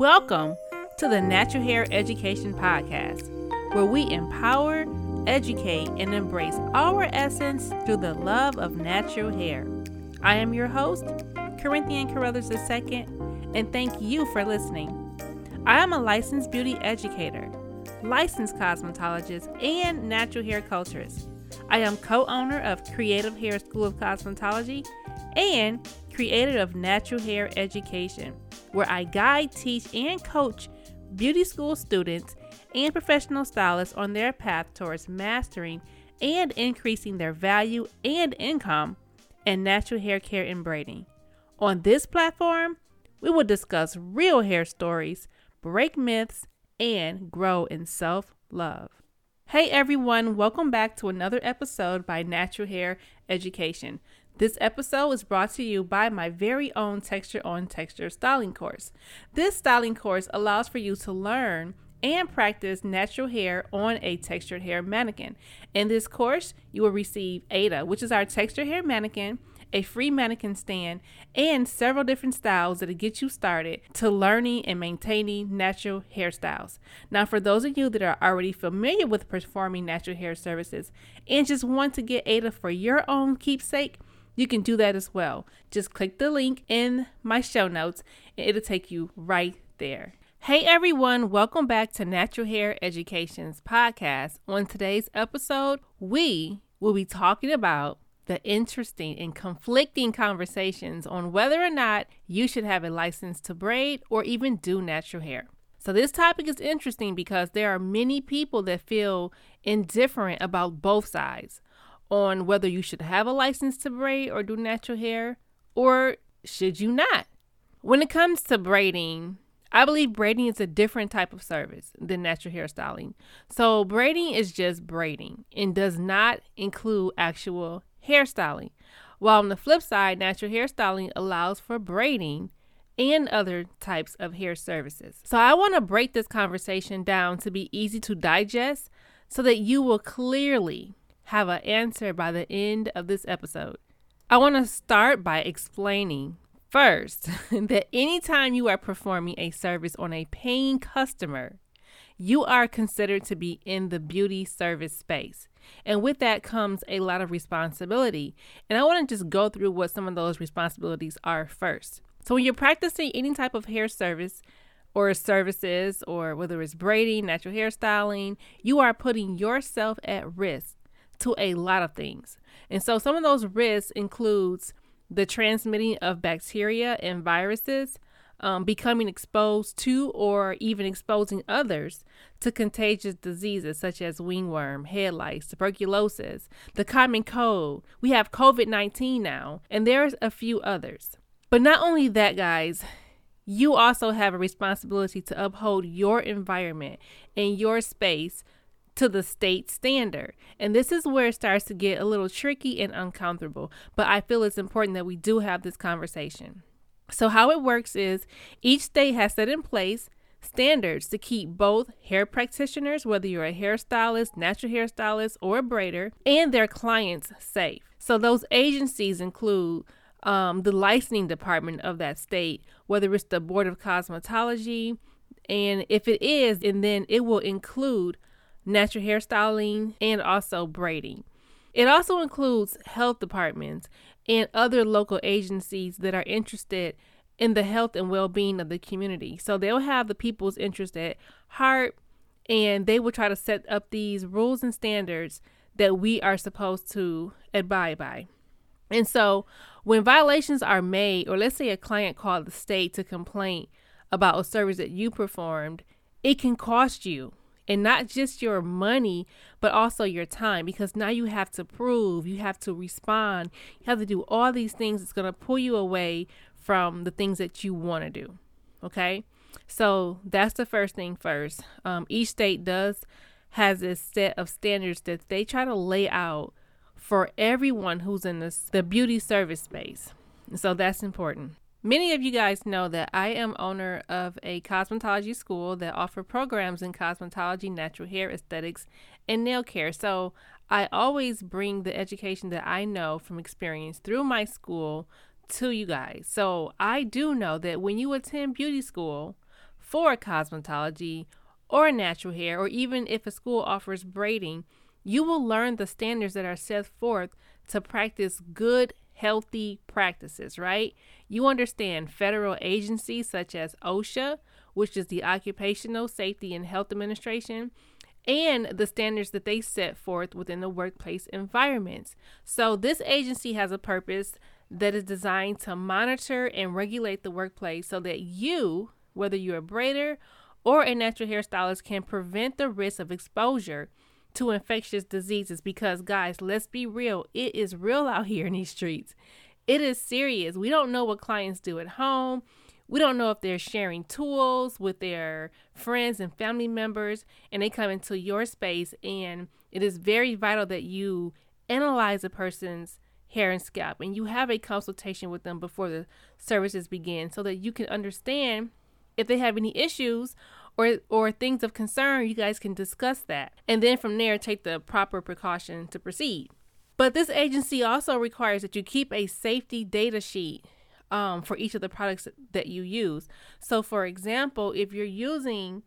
Welcome to the Natural Hair Education Podcast, where we empower, educate, and embrace our essence through the love of natural hair. I am your host, Corinthian Carruthers II, and thank you for listening. I am a licensed beauty educator, licensed cosmetologist, and natural hair culturist. I am co owner of Creative Hair School of Cosmetology and creator of Natural Hair Education where I guide, teach, and coach beauty school students and professional stylists on their path towards mastering and increasing their value and income in natural hair care and braiding. On this platform, we will discuss real hair stories, break myths, and grow in self love. Hey everyone, welcome back to another episode by Natural Hair Education. This episode is brought to you by my very own Texture on Texture styling course. This styling course allows for you to learn and practice natural hair on a textured hair mannequin. In this course, you will receive Ada, which is our textured hair mannequin, a free mannequin stand, and several different styles that'll get you started to learning and maintaining natural hairstyles. Now, for those of you that are already familiar with performing natural hair services and just want to get Ada for your own keepsake, you can do that as well. Just click the link in my show notes and it'll take you right there. Hey everyone, welcome back to Natural Hair Education's podcast. On today's episode, we will be talking about the interesting and conflicting conversations on whether or not you should have a license to braid or even do natural hair. So, this topic is interesting because there are many people that feel indifferent about both sides on whether you should have a license to braid or do natural hair, or should you not? When it comes to braiding, I believe braiding is a different type of service than natural hairstyling. So, braiding is just braiding and does not include actual hairstyling. While on the flip side, natural hairstyling allows for braiding and other types of hair services. So, I want to break this conversation down to be easy to digest so that you will clearly have an answer by the end of this episode. I want to start by explaining first that anytime you are performing a service on a paying customer, you are considered to be in the beauty service space. And with that comes a lot of responsibility. And I want to just go through what some of those responsibilities are first. So, when you're practicing any type of hair service, or services, or whether it's braiding, natural hairstyling, you are putting yourself at risk to a lot of things. And so some of those risks includes the transmitting of bacteria and viruses, um, becoming exposed to or even exposing others to contagious diseases such as ringworm, head lice, tuberculosis, the common cold. We have COVID 19 now, and there's a few others. But not only that, guys, you also have a responsibility to uphold your environment and your space to the state standard. And this is where it starts to get a little tricky and uncomfortable. But I feel it's important that we do have this conversation. So, how it works is each state has set in place standards to keep both hair practitioners, whether you're a hairstylist, natural hairstylist, or a braider, and their clients safe. So, those agencies include um, the licensing department of that state, whether it's the Board of Cosmetology, and if it is, and then it will include natural hairstyling, and also braiding. It also includes health departments and other local agencies that are interested in the health and well being of the community. So they'll have the people's interest at heart and they will try to set up these rules and standards that we are supposed to abide by. And so when violations are made, or let's say a client called the state to complain about a service that you performed, it can cost you and not just your money, but also your time because now you have to prove, you have to respond, you have to do all these things that's going to pull you away from the things that you want to do. Okay. So that's the first thing first. Um, each state does has a set of standards that they try to lay out for everyone who's in this, the beauty service space. So that's important. Many of you guys know that I am owner of a cosmetology school that offer programs in cosmetology, natural hair aesthetics, and nail care. So I always bring the education that I know from experience through my school to you guys. So I do know that when you attend beauty school, for cosmetology or natural hair, or even if a school offers braiding, you will learn the standards that are set forth to practice good, healthy practices, right? You understand federal agencies such as OSHA, which is the Occupational Safety and Health Administration, and the standards that they set forth within the workplace environments. So, this agency has a purpose that is designed to monitor and regulate the workplace so that you, whether you're a braider or a natural hairstylist, can prevent the risk of exposure to infectious diseases. Because, guys, let's be real, it is real out here in these streets. It is serious. We don't know what clients do at home. We don't know if they're sharing tools with their friends and family members, and they come into your space. And it is very vital that you analyze a person's hair and scalp and you have a consultation with them before the services begin so that you can understand if they have any issues or or things of concern you guys can discuss that and then from there take the proper precaution to proceed but this agency also requires that you keep a safety data sheet um, for each of the products that you use. So, for example, if you're using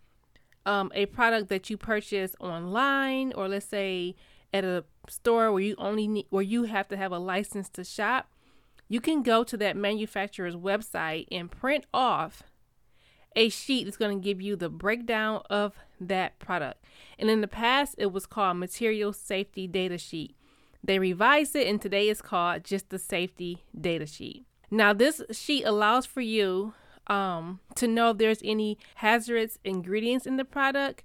um, a product that you purchase online, or let's say at a store where you only need, where you have to have a license to shop, you can go to that manufacturer's website and print off a sheet that's going to give you the breakdown of that product. And in the past, it was called Material Safety Data Sheet. They revised it, and today it's called just the Safety Data Sheet. Now, this sheet allows for you um, to know if there's any hazardous ingredients in the product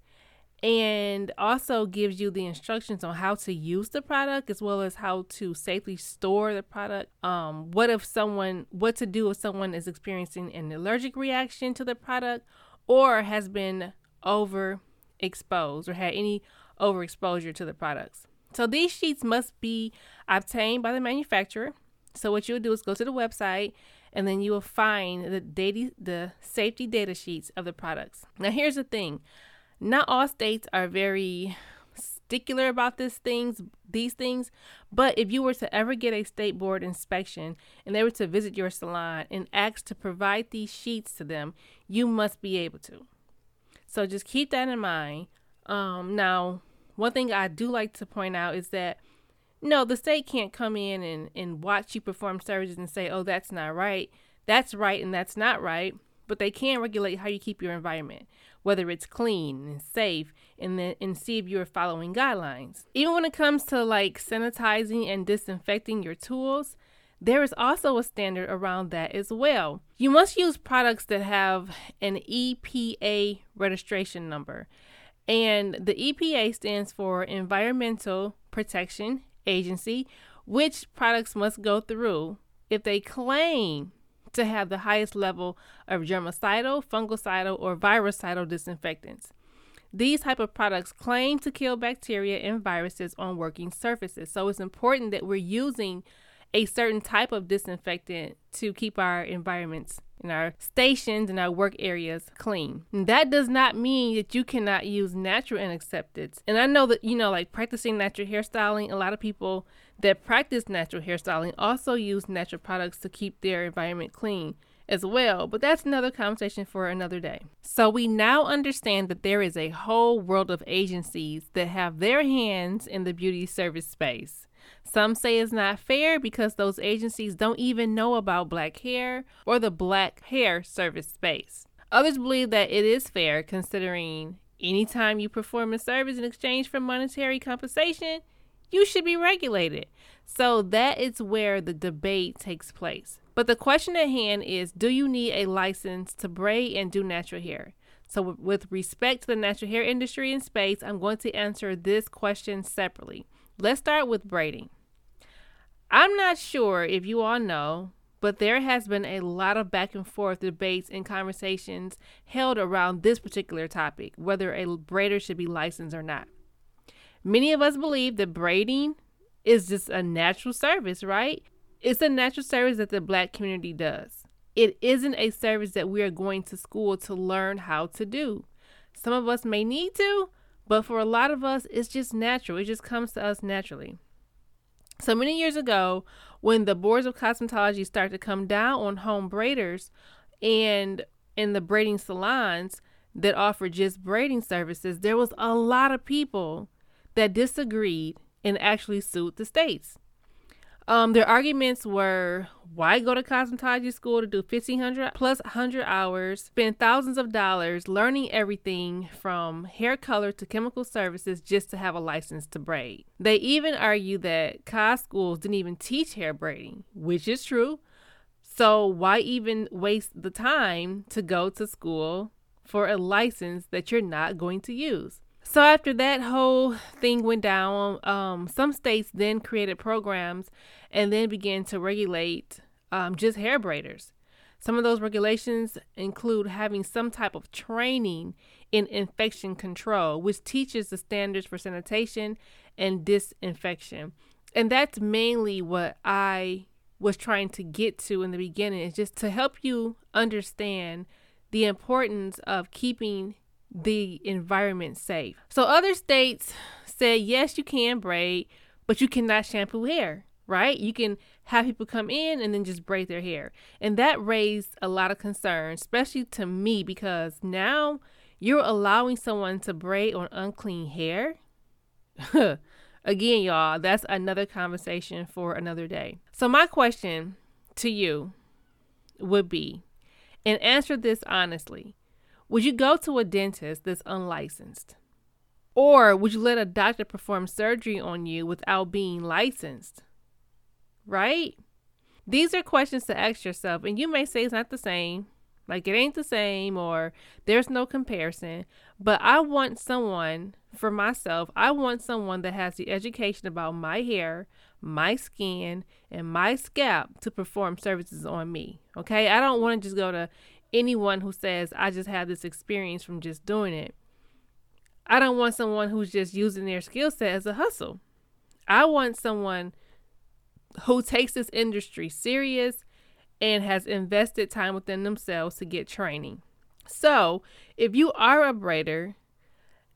and also gives you the instructions on how to use the product as well as how to safely store the product. Um, what if someone, what to do if someone is experiencing an allergic reaction to the product or has been overexposed or had any overexposure to the products. So these sheets must be obtained by the manufacturer so what you'll do is go to the website and then you will find the data the safety data sheets of the products. Now here's the thing. Not all states are very stickler about these things these things, but if you were to ever get a state board inspection and they were to visit your salon and ask to provide these sheets to them, you must be able to. So just keep that in mind. Um, now, one thing I do like to point out is that no, the state can't come in and, and watch you perform services and say, oh, that's not right. That's right and that's not right. But they can regulate how you keep your environment, whether it's clean and safe, and then and see if you're following guidelines. Even when it comes to like sanitizing and disinfecting your tools, there is also a standard around that as well. You must use products that have an EPA registration number. And the EPA stands for Environmental Protection agency which products must go through if they claim to have the highest level of germicidal, fungicidal, or virucidal disinfectants. These type of products claim to kill bacteria and viruses on working surfaces. So it's important that we're using a certain type of disinfectant to keep our environments and our stations and our work areas clean. And that does not mean that you cannot use natural antiseptics. And I know that, you know, like practicing natural hairstyling, a lot of people that practice natural hairstyling also use natural products to keep their environment clean as well, but that's another conversation for another day. So we now understand that there is a whole world of agencies that have their hands in the beauty service space. Some say it's not fair because those agencies don't even know about black hair or the black hair service space. Others believe that it is fair considering anytime you perform a service in exchange for monetary compensation, you should be regulated. So that is where the debate takes place. But the question at hand is do you need a license to braid and do natural hair? So, with respect to the natural hair industry in space, I'm going to answer this question separately. Let's start with braiding. I'm not sure if you all know, but there has been a lot of back and forth debates and conversations held around this particular topic, whether a braider should be licensed or not. Many of us believe that braiding is just a natural service, right? It's a natural service that the black community does. It isn't a service that we are going to school to learn how to do. Some of us may need to, but for a lot of us, it's just natural. It just comes to us naturally. So many years ago, when the boards of cosmetology started to come down on home braiders and in the braiding salons, that offer just braiding services, there was a lot of people that disagreed and actually sued the states. Um, their arguments were why go to cosmetology school to do 1500 plus 100 hours, spend thousands of dollars learning everything from hair color to chemical services just to have a license to braid. They even argue that cos schools didn't even teach hair braiding, which is true. So why even waste the time to go to school for a license that you're not going to use? So after that whole thing went down, um, some states then created programs and then began to regulate um, just hair braiders. Some of those regulations include having some type of training in infection control, which teaches the standards for sanitation and disinfection. And that's mainly what I was trying to get to in the beginning, is just to help you understand the importance of keeping the environment safe. So other states said yes, you can braid, but you cannot shampoo hair, right? You can have people come in and then just braid their hair. And that raised a lot of concern, especially to me because now you're allowing someone to braid on unclean hair. Again, y'all, that's another conversation for another day. So my question to you would be and answer this honestly. Would you go to a dentist that's unlicensed? Or would you let a doctor perform surgery on you without being licensed? Right? These are questions to ask yourself, and you may say it's not the same, like it ain't the same, or there's no comparison. But I want someone for myself, I want someone that has the education about my hair, my skin, and my scalp to perform services on me. Okay? I don't want to just go to anyone who says, I just have this experience from just doing it. I don't want someone who's just using their skill set as a hustle. I want someone who takes this industry serious and has invested time within themselves to get training. So, if you are a braider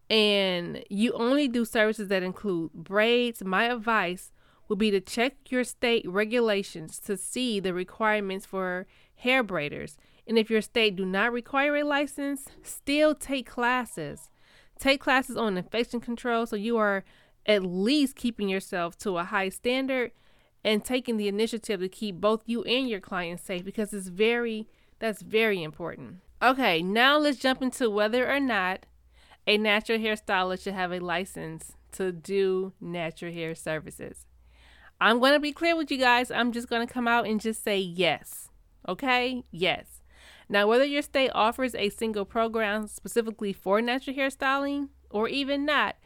and you only do services that include braids, my advice would be to check your state regulations to see the requirements for hair braiders and if your state do not require a license, still take classes. Take classes on infection control so you are at least keeping yourself to a high standard and taking the initiative to keep both you and your clients safe because it's very that's very important. Okay, now let's jump into whether or not a natural hairstylist should have a license to do natural hair services. I'm going to be clear with you guys. I'm just going to come out and just say yes. Okay? Yes. Now, whether your state offers a single program specifically for natural hairstyling or even not,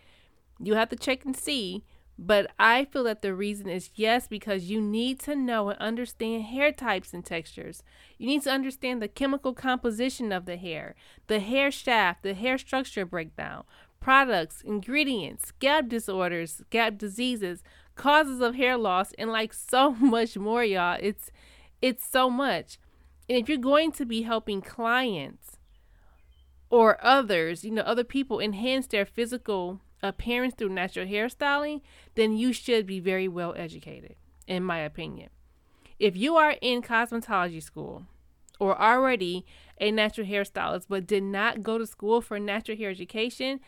you have to check and see. But I feel that the reason is yes, because you need to know and understand hair types and textures. You need to understand the chemical composition of the hair, the hair shaft, the hair structure breakdown, products, ingredients, scalp disorders, scalp diseases, causes of hair loss, and like so much more, y'all. It's it's so much. And if you're going to be helping clients or others, you know, other people enhance their physical appearance through natural hairstyling, then you should be very well educated, in my opinion. If you are in cosmetology school or already a natural hairstylist but did not go to school for natural hair education,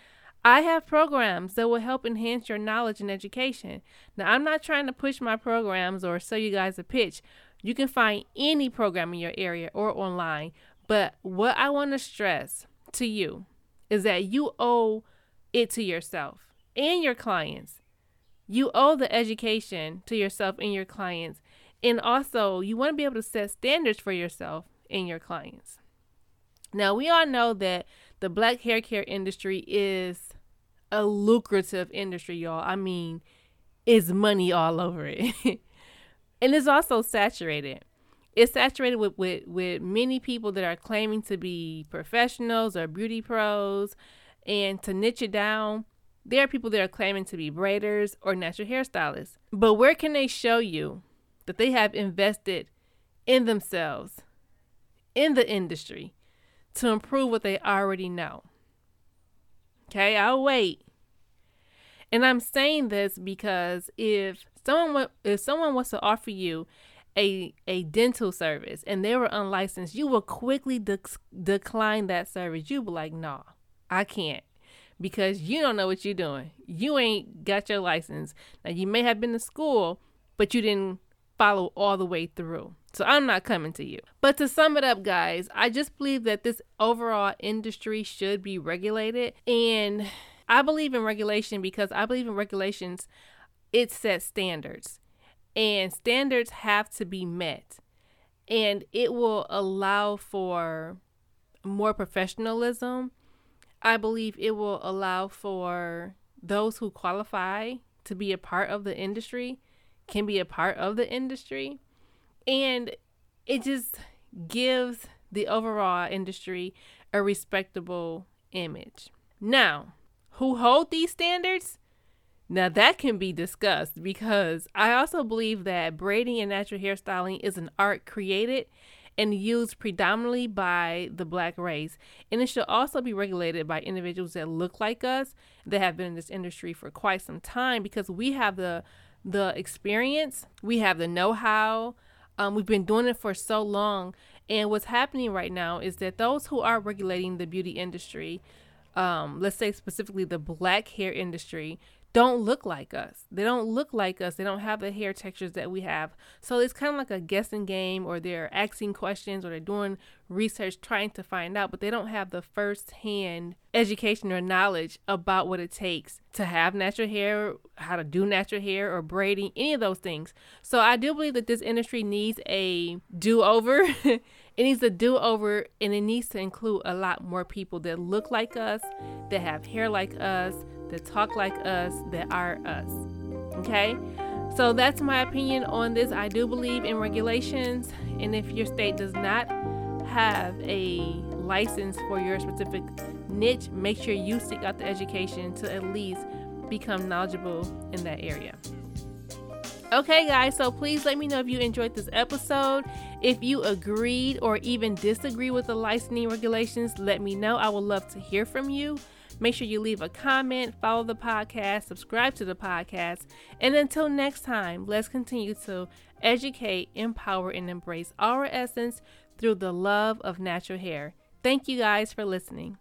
I have programs that will help enhance your knowledge and education. Now, I'm not trying to push my programs or sell you guys a pitch, you can find any program in your area or online. But what I want to stress to you is that you owe it to yourself and your clients. You owe the education to yourself and your clients. And also, you want to be able to set standards for yourself and your clients. Now, we all know that the black hair care industry is a lucrative industry, y'all. I mean, it's money all over it. and it's also saturated. It's saturated with, with, with many people that are claiming to be professionals or beauty pros. And to niche it down, there are people that are claiming to be braiders or natural hairstylists. But where can they show you that they have invested in themselves, in the industry, to improve what they already know? Okay, I'll wait. And I'm saying this because if someone if someone wants to offer you a a dental service and they were unlicensed, you will quickly de- decline that service. You be like, "Nah, I can't." Because you don't know what you're doing. You ain't got your license. Now you may have been to school, but you didn't follow all the way through. So I'm not coming to you. But to sum it up, guys, I just believe that this overall industry should be regulated. And I believe in regulation because I believe in regulations, it sets standards. And standards have to be met. And it will allow for more professionalism. I believe it will allow for those who qualify to be a part of the industry can be a part of the industry. And it just gives the overall industry a respectable image. Now, who hold these standards? Now that can be discussed because I also believe that braiding and natural hairstyling is an art created and used predominantly by the black race. And it should also be regulated by individuals that look like us that have been in this industry for quite some time because we have the the experience, we have the know how. Um, we've been doing it for so long. And what's happening right now is that those who are regulating the beauty industry, um, let's say specifically the black hair industry, don't look like us. They don't look like us. They don't have the hair textures that we have. So it's kind of like a guessing game, or they're asking questions, or they're doing research trying to find out, but they don't have the first hand education or knowledge about what it takes to have natural hair, how to do natural hair, or braiding, any of those things. So I do believe that this industry needs a do over. it needs a do over, and it needs to include a lot more people that look like us, that have hair like us that talk like us, that are us. Okay? So that's my opinion on this. I do believe in regulations, and if your state does not have a license for your specific niche, make sure you seek out the education to at least become knowledgeable in that area. Okay, guys, so please let me know if you enjoyed this episode. If you agreed or even disagree with the licensing regulations, let me know. I would love to hear from you. Make sure you leave a comment, follow the podcast, subscribe to the podcast. And until next time, let's continue to educate, empower, and embrace our essence through the love of natural hair. Thank you guys for listening.